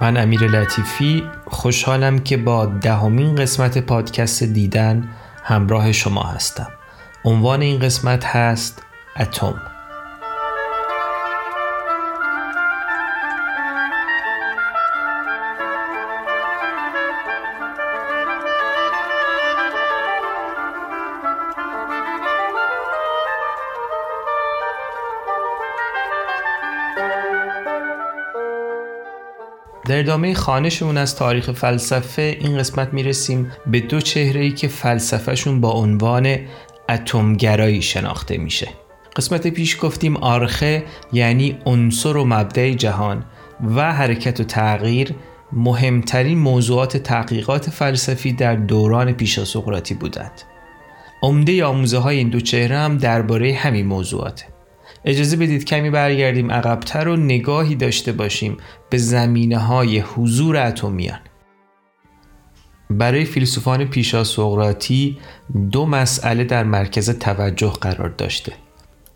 من امیر لطیفی خوشحالم که با دهمین قسمت پادکست دیدن همراه شما هستم. عنوان این قسمت هست اتم. در ادامه خانشمون از تاریخ فلسفه این قسمت می‌رسیم به دو چهره ای که فلسفهشون با عنوان اتمگرایی شناخته میشه قسمت پیش گفتیم آرخه یعنی عنصر و مبدع جهان و حرکت و تغییر مهمترین موضوعات تحقیقات فلسفی در دوران پیشا سقراطی بودند. عمده آموزه های این دو چهره هم درباره همین موضوعاته. اجازه بدید کمی برگردیم عقبتر و نگاهی داشته باشیم به زمینه های حضور اتمیان. برای فیلسوفان پیشا سقراطی دو مسئله در مرکز توجه قرار داشته.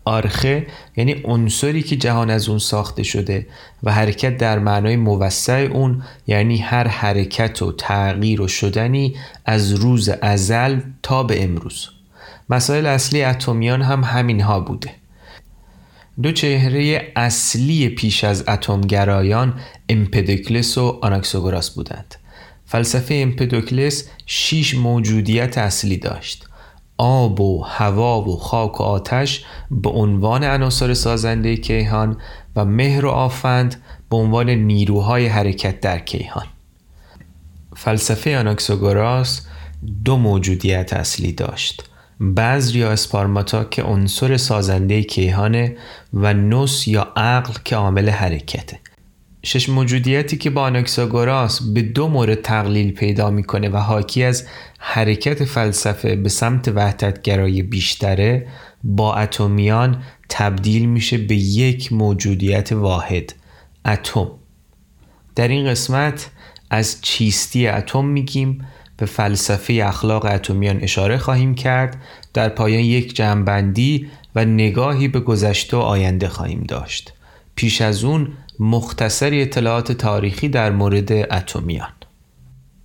آرخه یعنی عنصری که جهان از اون ساخته شده و حرکت در معنای موسع اون یعنی هر حرکت و تغییر و شدنی از روز ازل تا به امروز. مسائل اصلی اتمیان هم همین ها بوده. دو چهره اصلی پیش از اتمگرایان امپدوکلس و آناکسوگوراس بودند. فلسفه امپدوکلس شیش موجودیت اصلی داشت. آب و هوا و خاک و آتش به عنوان عناصر سازنده کیهان و مهر و آفند به عنوان نیروهای حرکت در کیهان. فلسفه آناکسوگوراس دو موجودیت اصلی داشت. بذر یا اسپارماتا که عنصر سازنده کیهانه و نوس یا عقل که عامل حرکته. شش موجودیتی که با آناکساگوراس به دو مورد تقلیل پیدا می‌کنه و حاکی از حرکت فلسفه به سمت وحدتگرایی بیشتره با اتمیان تبدیل میشه به یک موجودیت واحد اتم. در این قسمت از چیستی اتم میگیم به فلسفه اخلاق اتمیان اشاره خواهیم کرد در پایان یک جمعبندی و نگاهی به گذشته و آینده خواهیم داشت. پیش از اون مختصری اطلاعات تاریخی در مورد اتمیان.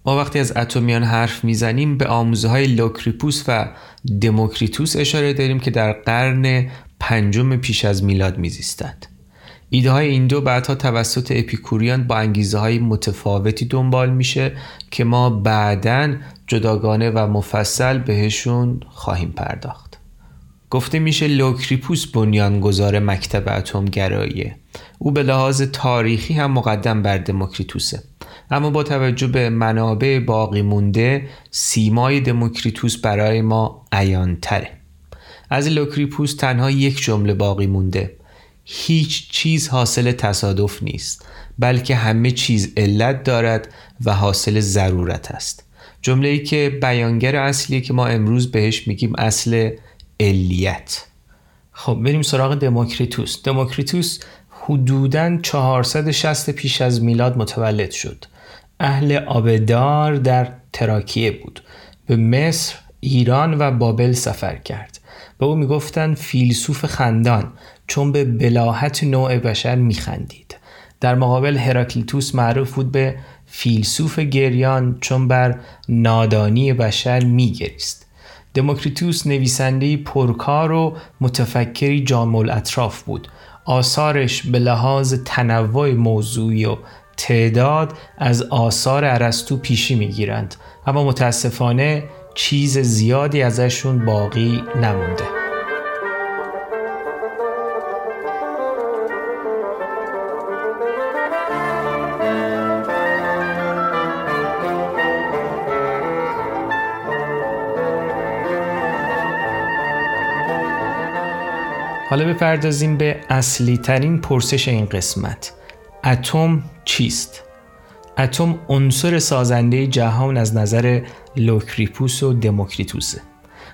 ما وقتی از اتمیان حرف می‌زنیم به آموزه های لوکریپوس و دموکریتوس اشاره داریم که در قرن پنجم پیش از میلاد میزیستند. ایده های این دو بعدها توسط اپیکوریان با انگیزه های متفاوتی دنبال میشه که ما بعدا جداگانه و مفصل بهشون خواهیم پرداخت. گفته میشه لوکیپوس بنیانگذار مکتب اتم گراییه او به لحاظ تاریخی هم مقدم بر دموکریتوسه. اما با توجه به منابع باقی مونده سیمای دموکریتوس برای ما تره از لوکیپوس تنها یک جمله باقی مونده. هیچ چیز حاصل تصادف نیست بلکه همه چیز علت دارد و حاصل ضرورت است. جمله ای که بیانگر اصلی که ما امروز بهش میگیم اصل علیت. خب بریم سراغ دموکریتوس. دموکریتوس حدوداً 460 پیش از میلاد متولد شد. اهل آبدرا در تراکیه بود. به مصر ایران و بابل سفر کرد. به او می‌گفتند فیلسوف خندان. چون به بلاحت نوع بشر میخندید. در مقابل هراکلیتوس معروف بود به فیلسوف گریان چون بر نادانی بشر میگریست. دموکریتوس نویسنده پرکار و متفکری جامل اطراف بود. آثارش به لحاظ تنوع موضوعی و تعداد از آثار ارسطو پیشی می‌گیرند اما متاسفانه چیز زیادی ازشون باقی نمونده. حالا بپردازیم به اصلی ترین پرسش این قسمت. اتم چیست؟ اتم عنصر سازنده جهان از نظر لوکیپوس و دموکریتوسه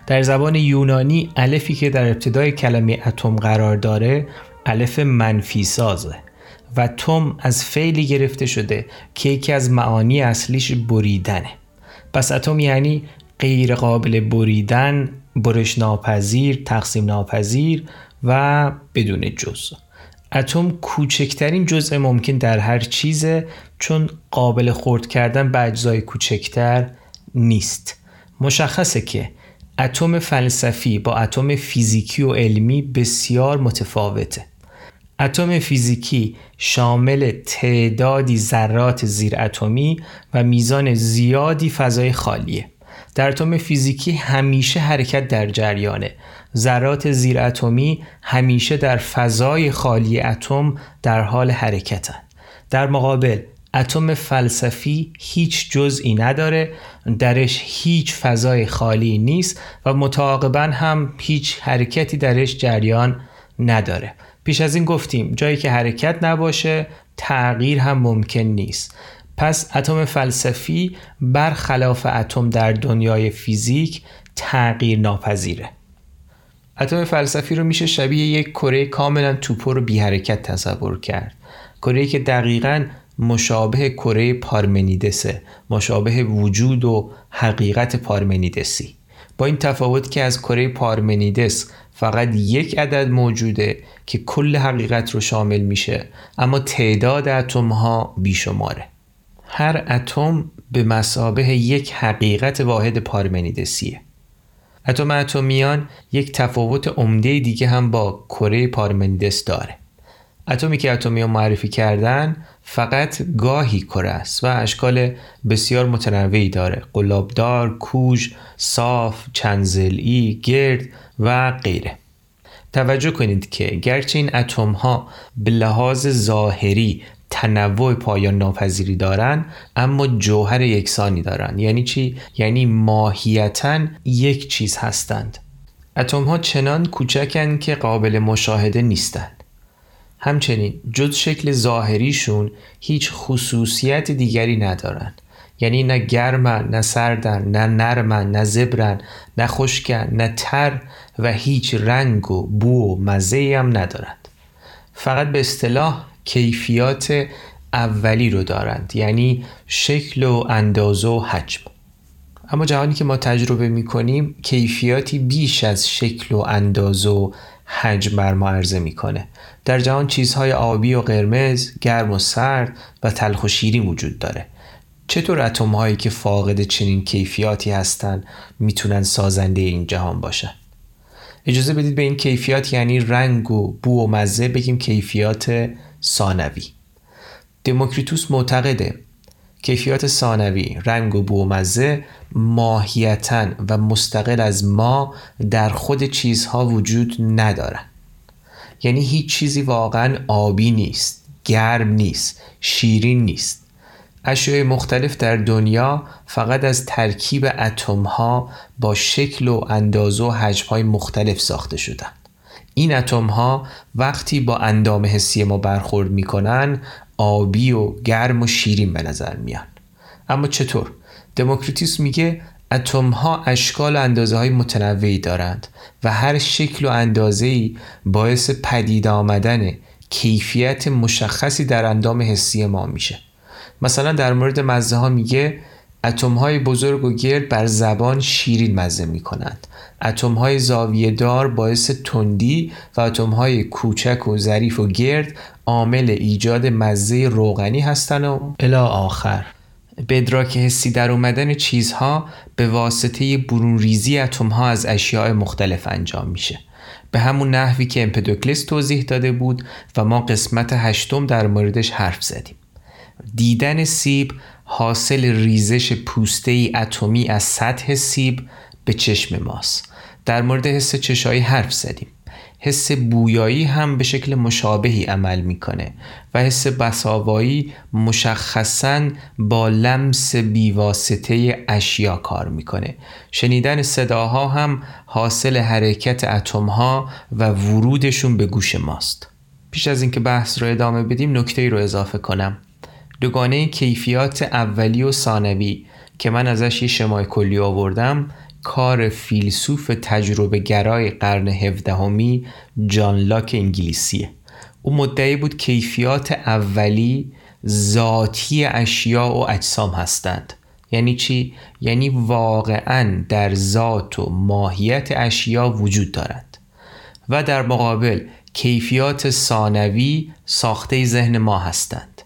در زبان یونانی الفی که در ابتدای کلمه اتم قرار داره الف منفی سازه و تم از فعلی گرفته شده که یکی از معانی اصلیش بریدنه. پس اتم یعنی غیر قابل بریدن برش ناپذیر تقسیم ناپذیر و بدون جز. اتم کوچکترین جزء ممکن در هر چیزه چون قابل خورد کردن به اجزای کوچکتر نیست. مشخصه که اتم فلسفی با اتم فیزیکی و علمی بسیار متفاوته. اتم فیزیکی شامل تعدادی ذرات زیر اتمی و میزان زیادی فضای خالیه. در اتم فیزیکی همیشه حرکت در جریانه. ذرات زیر اتمی همیشه در فضای خالی اتم در حال حرکتن. در مقابل اتم فلسفی هیچ جزئی نداره درش هیچ فضای خالی نیست و متعاقبا هم هیچ حرکتی درش جریان نداره. پیش از این گفتیم جایی که حرکت نباشه تغییر هم ممکن نیست. پس اتم فلسفی برخلاف اتم در دنیای فیزیک تغییر ناپذیره اتم فلسفی رو میشه شبیه یک کره کاملا توپر و بی حرکت تصور کرد. کره که دقیقا مشابه کره پارمنیدسه مشابه وجود و حقیقت پارمنیدسی. با این تفاوت که از کره پارمنیدس فقط یک عدد موجوده که کل حقیقت رو شامل میشه اما تعداد اتم ها بیشماره. هر اتم به مسابه یک حقیقت واحد پارمنیدسیه. اتم اتمیان یک تفاوت عمده دیگه هم با کره پارمنیدس داره. اتمی که اتمیان معرفی کردن فقط گاهی کره است و اشکال بسیار متنوعی داره. قلابدار، کوژ، صاف، چنزلی، گرد و غیره. توجه کنید که گرچه این اتم ها به لحاظ ظاهری تنوع پایان ناپذیری دارن اما جوهر یکسانی دارن. یعنی چی؟ یعنی ماهیتا یک چیز هستند. اتم ها چنان کوچکن که قابل مشاهده نیستند همچنین جز شکل ظاهریشون هیچ خصوصیت دیگری ندارند یعنی نه گرمن نه سردن نه نرمن نه زبرن نه خشکن نه تر و هیچ رنگ و بو و مزه هم ندارند. فقط به اصطلاح کیفیات اولی رو دارند. یعنی شکل و اندازه و حجم. اما جهانی که ما تجربه می کنیم کیفیاتی بیش از شکل و اندازه و حجم بر ما عرضه می‌کنه. در جهان چیزهای آبی و قرمز گرم و سرد و تلخ و شیرین وجود داره. چطور اتم هایی که فاقد چنین کیفیاتی هستند می‌تونن سازنده این جهان باشن اجازه بدید به این کیفیات یعنی رنگ و بو و مزه بگیم کیفیات ثانوی. دموکریتوس معتقده کیفیات ثانوی رنگ و بو و مزه ماهیتا و مستقل از ما در خود چیزها وجود ندارن. یعنی هیچ چیزی واقعا آبی نیست گرم نیست شیرین نیست. اشیاء مختلف در دنیا فقط از ترکیب اتم ها با شکل و اندازه و حجم های مختلف ساخته شدند این اتم ها وقتی با اندام حسی ما برخورد می‌کنن آبی و گرم و شیرین به نظر میان. اما چطور؟ دموکریتیس میگه اتم ها اشکال و اندازه های متنوعی دارند و هر شکل و اندازه ای باعث پدید آمدن کیفیت مشخصی در اندام حسی ما میشه. مثلا در مورد مزه ها میگه اتم های بزرگ و گرد بر زبان شیرین مزه می کنند. اتم های زاویه دار باعث تندی و اتم های کوچک و ظریف و گرد عامل ایجاد مزه روغنی هستند و الا آخر. بدراک حسی در اومدن چیزها به واسطه برون ریزی اتم ها از اشیاء مختلف انجام میشه. به همون نحوی که امپدوکلس توضیح داده بود و ما قسمت هشتم در موردش حرف زدیم. دیدن سیب حاصل ریزش پوسته ای اتمی از سطح سیب به چشم ماست. در مورد حس چشایی حرف زدیم. حس بویایی هم به شکل مشابهی عمل می‌کنه و حس بساوایی مشخصا با لمس بیواسطه اشیا کار می‌کنه. شنیدن صداها هم حاصل حرکت اتم ها و ورودشون به گوش ماست. پیش از اینکه بحث رو ادامه بدیم نکته ای رو اضافه کنم. دوگانه کیفیات اولی و ثانوی که من ازش یه شمای کلی آوردم کار فیلسوف تجربه گرای قرن هفدهمی جان لاک انگلیسیه. او مدعی بود کیفیات اولی ذاتی اشیاء و اجسام هستند. یعنی چی؟ یعنی واقعا در ذات و ماهیت اشیا وجود دارند. و در مقابل کیفیات ثانوی ساخته ذهن ما هستند.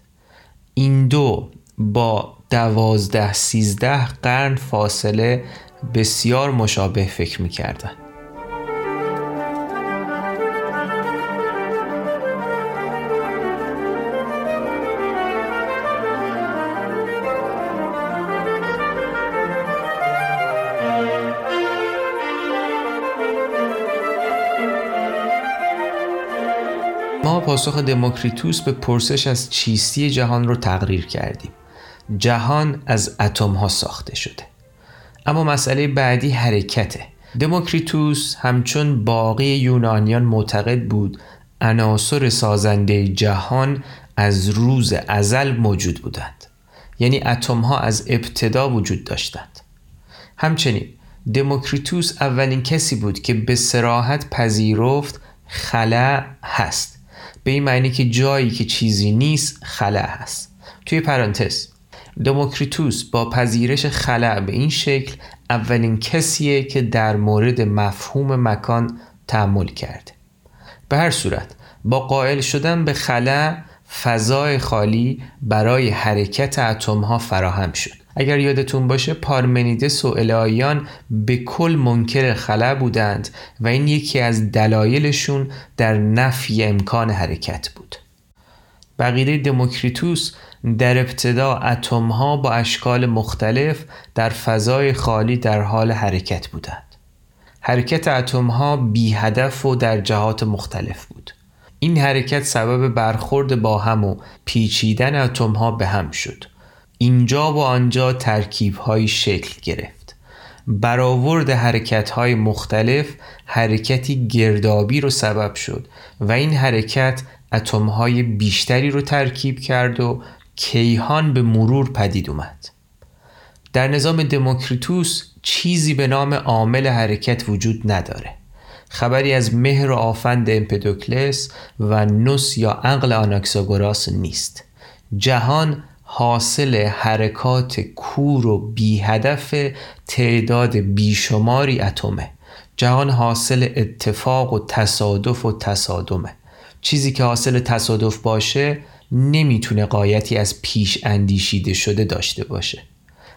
این دو با دوازده سیزده قرن فاصله بسیار مشابه فکر می پاسخ دموکریتوس به پرسش از چیستی جهان رو تقریر کردیم. جهان از اتم ها ساخته شده. اما مسئله بعدی حرکته. دموکریتوس همچون باقی یونانیان معتقد بود عناصر سازنده جهان از روز ازل موجود بودند. یعنی اتم ها از ابتدا وجود داشتند. همچنین دموکریتوس اولین کسی بود که به سراحت پذیرفت خلع هست. به این معنی که جایی که چیزی نیست خلع هست. توی پرانتز دموکریتوس با پذیرش خلع به این شکل اولین کسیه که در مورد مفهوم مکان تعمل کرده. به هر صورت با قائل شدن به خلع فضای خالی برای حرکت اتم ها فراهم شد. اگر یادتون باشه پارمنیدس و الهیان به کل منکر خلع بودند و این یکی از دلایلشون در نفی امکان حرکت بود بقیده دموکریتوس در ابتدا اتم ها با اشکال مختلف در فضای خالی در حال حرکت بودند. حرکت اتم ها بی هدف و در جهات مختلف بود. این حرکت سبب برخورد با هم و پیچیدن اتم ها به هم شد. اینجا و آنجا ترکیب های شکل گرفت. برآورد حرکت های مختلف حرکتی گردابی رو سبب شد و این حرکت اتم های بیشتری رو ترکیب کرد و کیهان به مرور پدید اومد. در نظام دموکریتوس چیزی به نام عامل حرکت وجود نداره. خبری از مهر و آفند امپدوکلس و نس یا عقل آناکساگوراس نیست. جهان حاصل حرکات کور و بی هدف تعداد بیشماری اتمه. جهان حاصل اتفاق و تصادف و تصادمه. چیزی که حاصل تصادف باشه نمی‌تونه قایتی از پیش اندیشیده شده داشته باشه.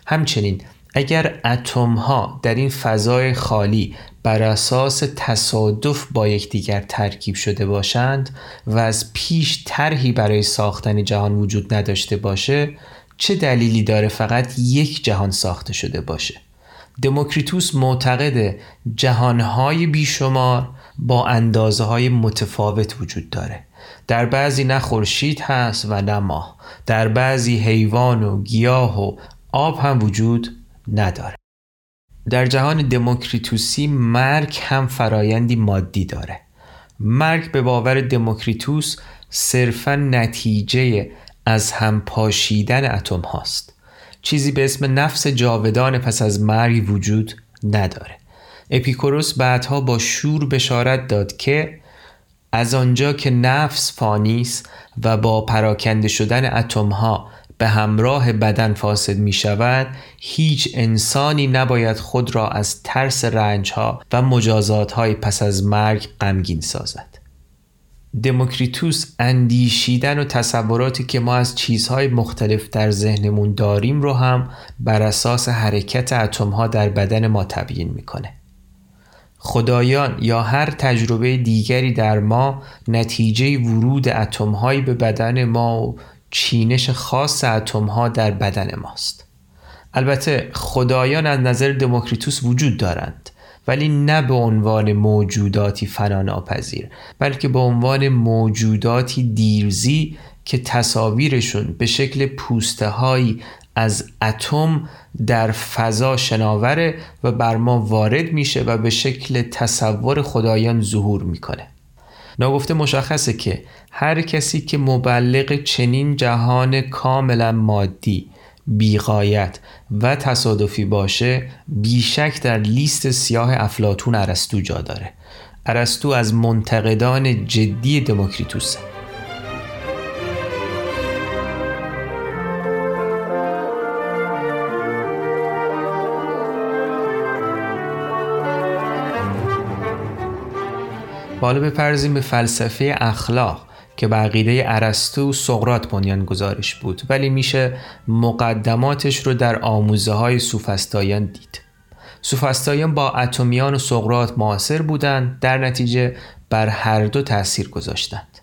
همچنین اگر اتم ها در این فضای خالی بر اساس تصادف با یکدیگر ترکیب شده باشند و از پیش طرحی برای ساختن جهان وجود نداشته باشه چه دلیلی داره فقط یک جهان ساخته شده باشه؟ دموکریتوس معتقد جهانهای بیشمار با اندازه های متفاوت وجود داره. در بعضی نه خورشید هست و نه ماه. در بعضی حیوان و گیاه و آب هم وجود نداره. در جهان دموکریتوسی مرگ هم فرایندی مادی داره. مرگ به باور دموکریتوس صرفا نتیجه از هم پاشیدن اتم هاست. چیزی به اسم نفس جاودان پس از مرگ وجود نداره. اپیکوروس بعدها با شور بشارت داد که از آنجا که نفس فانیس و با پراکنده شدن اتم ها به همراه بدن فاسد می شود هیچ انسانی نباید خود را از ترس رنج ها و مجازات های پس از مرگ غمگین سازد. دموکریتوس اندیشیدن و تصوراتی که ما از چیزهای مختلف در ذهنمون داریم رو هم بر اساس حرکت اتم ها در بدن ما تبیین می‌کنه. خدایان یا هر تجربه دیگری در ما نتیجه ورود اتمهایی به بدن ما و چینش خاص اتمها در بدن ماست. البته خدایان از نظر دموکریتوس وجود دارند ولی نه به عنوان موجوداتی فناناپذیر بلکه به عنوان موجوداتی دیرزی که تصاویرشون به شکل پوسته هایی از اتم در فضا شناوره و بر ما وارد میشه و به شکل تصور خدایان ظهور می‌کنه. ناگفته مشخصه که هر کسی که مبلغ چنین جهان کاملا مادی بیقایت و تصادفی باشه بیشک در لیست سیاه افلاتون ارسطو جا داره. ارسطو از منتقدان جدی دموکریتوسه. بالا بپرزیم به فلسفه اخلاق. که به عقیده ارسطو و سقراط بنیان گذارش بود ولی میشه مقدماتش رو در آموزه های سوفستایان دید. سوفستایان با اتمیان و سقراط معاصر بودند در نتیجه بر هر دو تاثیر گذاشتند.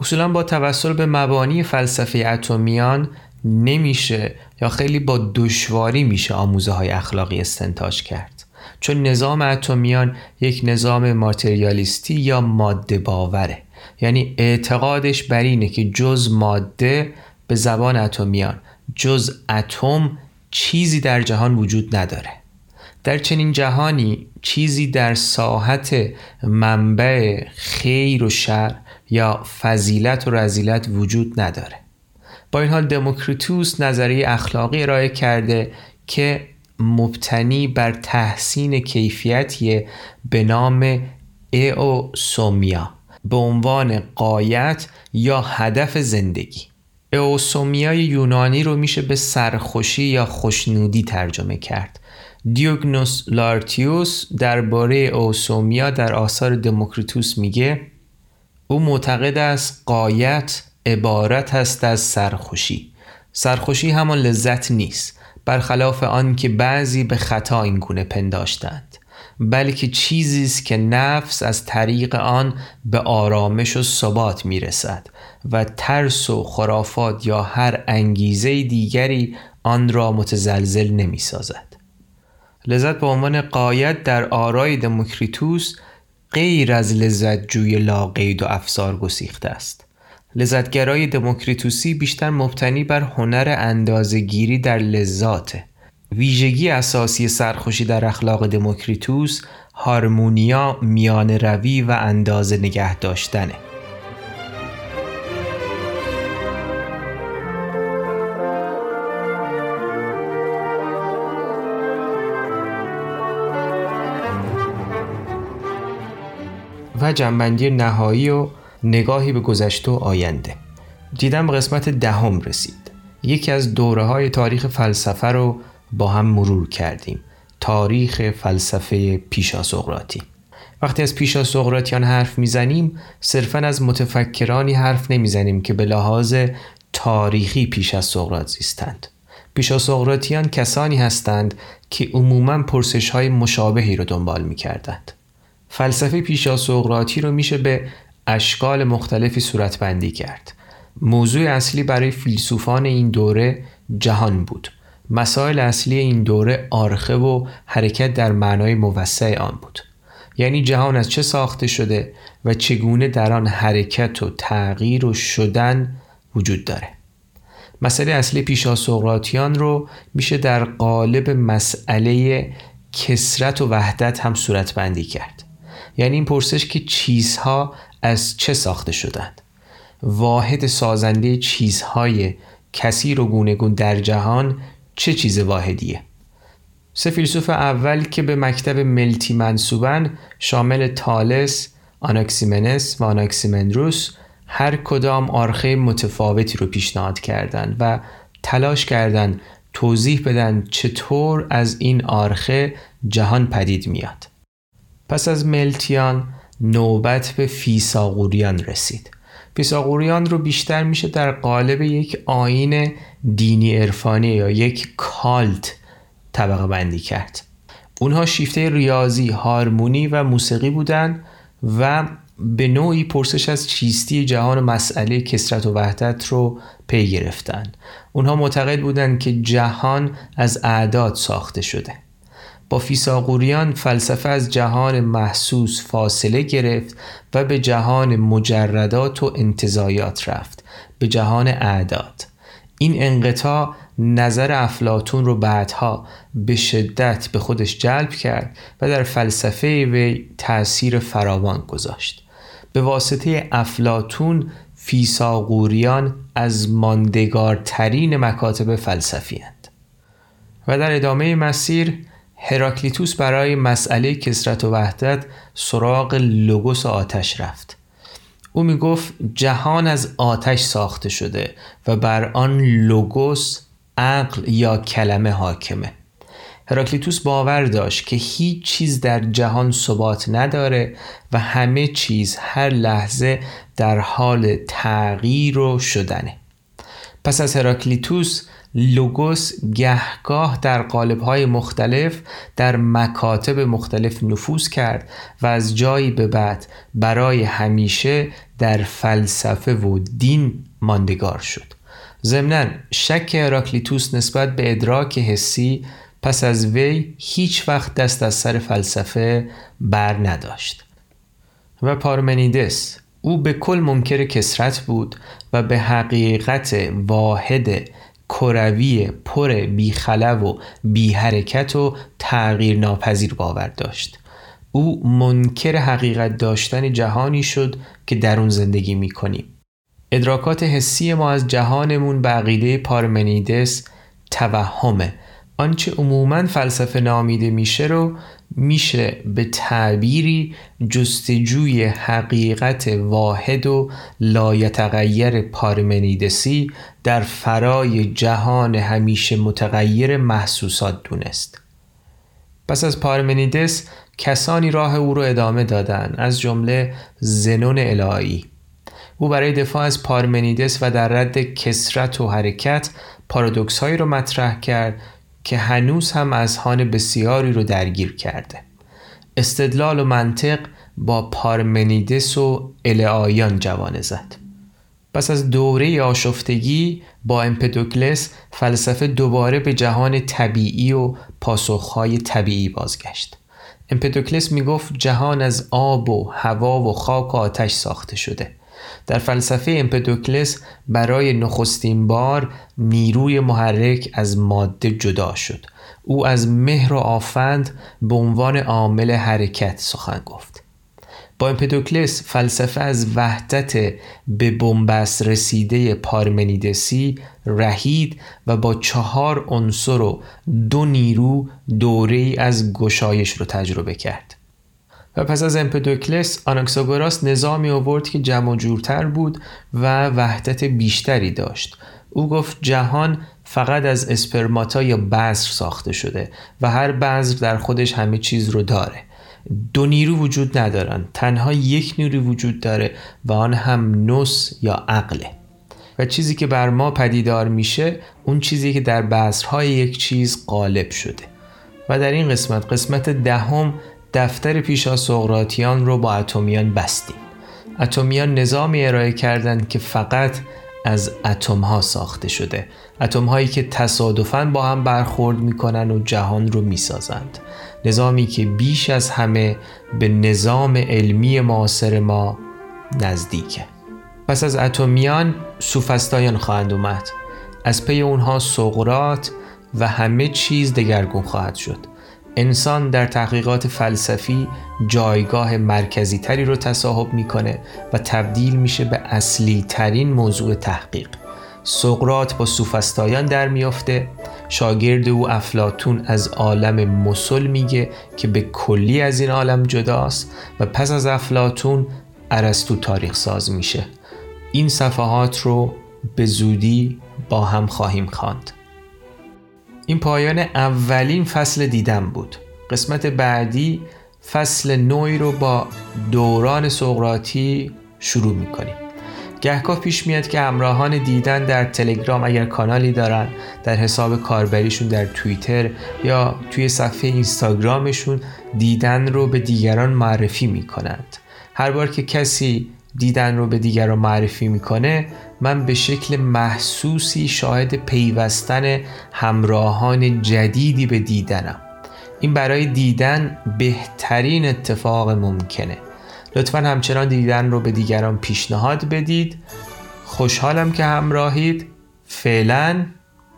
اصولا با توسل به مبانی فلسفه اتمیان نمیشه یا خیلی با دشواری میشه آموزه های اخلاقی استنتاج کرد. چون نظام اتمیان یک نظام ماتریالیستی یا ماده باوره یعنی اعتقادش بر اینه که جز ماده به زبان اتمیان جز اتم چیزی در جهان وجود نداره. در چنین جهانی چیزی در ساحت منبع خیر و شر یا فضیلت و رزیلت وجود نداره. با این حال دموکریتوس نظریه اخلاقی ارائه کرده که مبتنی بر تحسین کیفیتی به نام سومیا به عنوان قایت یا هدف زندگی. اوسومیای یونانی رو میشه به سرخوشی یا خوشنودی ترجمه کرد. دیوگنوس لارتیوس درباره اوسومیا در آثار دموکریتوس میگه او معتقد است قایت عبارت است از سرخوشی. سرخوشی همان لذت نیست برخلاف آن که بعضی به خطا این گونه پنداشتند. بلکه چیزی است که نفس از طریق آن به آرامش و ثبات می‌رسد و ترس و خرافات یا هر انگیزه دیگری آن را متزلزل نمی سازد. لذت به عنوان قایت در آرای دموکریتوس غیر از لذت جوی لاقید و افسار گسیخته است. لذتگرای دموکریتوسی بیشتر مبتنی بر هنر اندازهگیری در لذاته. ویژگی اساسی سرخوشی در اخلاق دموکریتوس هارمونیا میان روی و اندازه نگه داشتنه. و جنبندی نهایی و نگاهی به گذشته و آینده دیدم قسمت دهم رسید یکی از دوره های تاریخ فلسفه رو با هم مرور کردیم تاریخ فلسفه پیشا سقراطی وقتی از پیشا سقراطیان حرف می‌زنیم صرفا از متفکرانی حرف نمی‌زنیم که به لحاظ تاریخی پیش از سقراط زیستند پیشا سقراطیان کسانی هستند که عموما پرسش های مشابهی رو دنبال می کردند. فلسفه پیشا سقراطی رو میشه به اشکال مختلفی صورتبندی کرد. موضوع اصلی برای فیلسوفان این دوره جهان بود. مسائل اصلی این دوره آرخه و حرکت در معنای موسع آن بود. یعنی جهان از چه ساخته شده و چگونه در آن حرکت و تغییر و شدن وجود داره. مسئله اصلی پیشا سقراطیان رو میشه در قالب مسئله کسرت و وحدت هم صورت بندی کرد. یعنی این پرسش که چیزها از چه ساخته شدند واحد سازنده چیزهای کثیر و گونگون در جهان چه چیز واحدیه سه فیلسوف اول که به مکتب ملتی منصوبن شامل تالس، آناکسیمنس و آناکسیمندروس هر کدام آرخه متفاوتی رو پیشنهاد کردند و تلاش کردند توضیح بدن چطور از این آرخه جهان پدید میاد. پس از ملتیان نوبت به فیساغوریان رسید فیساغوریان رو بیشتر میشه در قالب یک آین دینی عرفانی یا یک کالت طبقه بندی کرد اونها شیفته ریاضی، هارمونی و موسیقی بودند و به نوعی پرسش از چیستی جهان و مسئله کسرت و وحدت رو پی گرفتند. اونها معتقد بودند که جهان از اعداد ساخته شده. با فیساغوریان فلسفه از جهان محسوس فاصله گرفت و به جهان مجردات و انتظایات رفت به جهان اعداد این انقطاع نظر افلاتون رو بعدها به شدت به خودش جلب کرد و در فلسفه وی تأثیر فراوان گذاشت به واسطه افلاتون فیساغوریان از ماندگارترین مکاتب فلسفی هند. و در ادامه مسیر هراکلیتوس برای مسئله کسرت و وحدت سراغ لوگوس آتش رفت. او می گفت جهان از آتش ساخته شده و بر آن لوگوس عقل یا کلمه حاکمه. هراکلیتوس باور داشت که هیچ چیز در جهان ثبات نداره و همه چیز هر لحظه در حال تغییر و شدنه. پس از هراکلیتوس لوگوس گهگاه در قالب‌های مختلف در مکاتب مختلف نفوذ کرد و از جایی به بعد برای همیشه در فلسفه و دین ماندگار شد. ضمنا شک هراکلیتوس نسبت به ادراک حسی پس از وی هیچ وقت دست از سر فلسفه بر نداشت. و پارمنیدس او به کل منکر کسرت بود و به حقیقت واحد کروی پر بیخلو و بی حرکت و تغییر ناپذیر باور داشت او منکر حقیقت داشتن جهانی شد که در اون زندگی می کنیم. ادراکات حسی ما از جهانمون به عقیده پارمنیدس توهمه آنچه عموما فلسفه نامیده میشه رو میشه به تعبیری جستجوی حقیقت واحد و لایتغیر پارمنیدسی در فرای جهان همیشه متغیر محسوسات دونست. پس از پارمنیدس کسانی راه او را ادامه دادند از جمله زنون الهی. او برای دفاع از پارمنیدس و در رد کسرت و حرکت پارادوکس هایی را مطرح کرد که هنوز هم اذهان بسیاری رو درگیر کرده. استدلال و منطق با پارمنیدس و الهایان جوانه زد. پس از دوره آشفتگی با امپدوکلس فلسفه دوباره به جهان طبیعی و پاسخهای طبیعی بازگشت. امپدوکلس می‌گفت جهان از آب و هوا و خاک و آتش ساخته شده. در فلسفه امپدوکلس برای نخستین بار نیروی محرک از ماده جدا شد. او از مهر و آفند به عنوان عامل حرکت سخن گفت. با امپدوکلس فلسفه از وحدت به بنبست رسیده پارمنیدسی رهید و با چهار عنصر و دو نیرو دوره از گشایش رو تجربه کرد. و پس از امپدوکلس آناکساگوراس نظامی آورد که جمع جورتر بود و وحدت بیشتری داشت. او گفت جهان فقط از اسپرماتا یا بذر ساخته شده و هر بذر در خودش همه چیز رو داره. دو نیرو وجود ندارن. تنها یک نیرو وجود داره و آن هم نس یا عقله. و چیزی که بر ما پدیدار میشه اون چیزی که در بذرهای یک چیز غالب شده. و در این قسمت قسمت دهم دفتر پیشا سقراتیان رو با اتمیان بستیم. اتمیان نظامی ارائه کردند که فقط از اتم ها ساخته شده. اتم هایی که تصادفاً با هم برخورد می‌کنن و جهان رو می‌سازند. نظامی که بیش از همه به نظام علمی معاصر ما نزدیکه. پس از اتمیان سوفستایان خواهند اومد. از پی اونها سقرات و همه چیز دگرگون خواهد شد. انسان در تحقیقات فلسفی جایگاه مرکزی تری رو تصاحب می‌کنه و تبدیل میشه به اصلی ترین موضوع تحقیق. سقرات با سوفستایان در میافته. شاگرد او افلاتون از عالم مسل میگه که به کلی از این عالم جداست و پس از افلاتون ارسطو تاریخ ساز میشه. این صفحات رو به زودی با هم خواهیم خواند. این پایان اولین فصل دیدن بود. قسمت بعدی فصل نوعی رو با دوران سقراطی شروع می‌کنیم. گهگاه پیش میاد که همراهان دیدن در تلگرام اگر کانالی دارن در حساب کاربریشون در توییتر یا توی صفحه اینستاگرامشون دیدن رو به دیگران معرفی می‌کنند. هر بار که کسی دیدن رو به دیگران معرفی می‌کنه من به شکل محسوسی شاهد پیوستن همراهان جدیدی به دیدنم. این برای دیدن بهترین اتفاق ممکنه. لطفا همچنان دیدن رو به دیگران پیشنهاد بدید. خوشحالم که همراهید. فعلا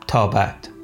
تا بعد.